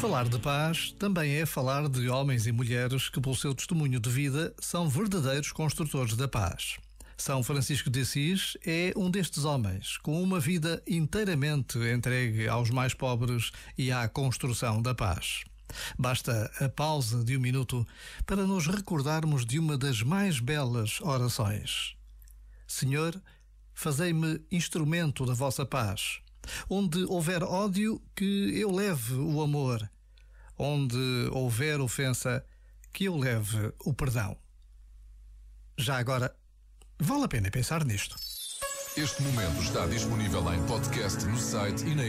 Falar de paz também é falar de homens e mulheres que, pelo seu testemunho de vida, são verdadeiros construtores da paz. São Francisco de Assis é um destes homens, com uma vida inteiramente entregue aos mais pobres e à construção da paz. Basta a pausa de um minuto para nos recordarmos de uma das mais belas orações. Senhor, fazei-me instrumento da vossa paz. Onde houver ódio, que eu leve o amor. Onde houver ofensa, que eu leve o perdão. Já agora, vale a pena pensar nisto. Este momento está disponível em podcast no site e na.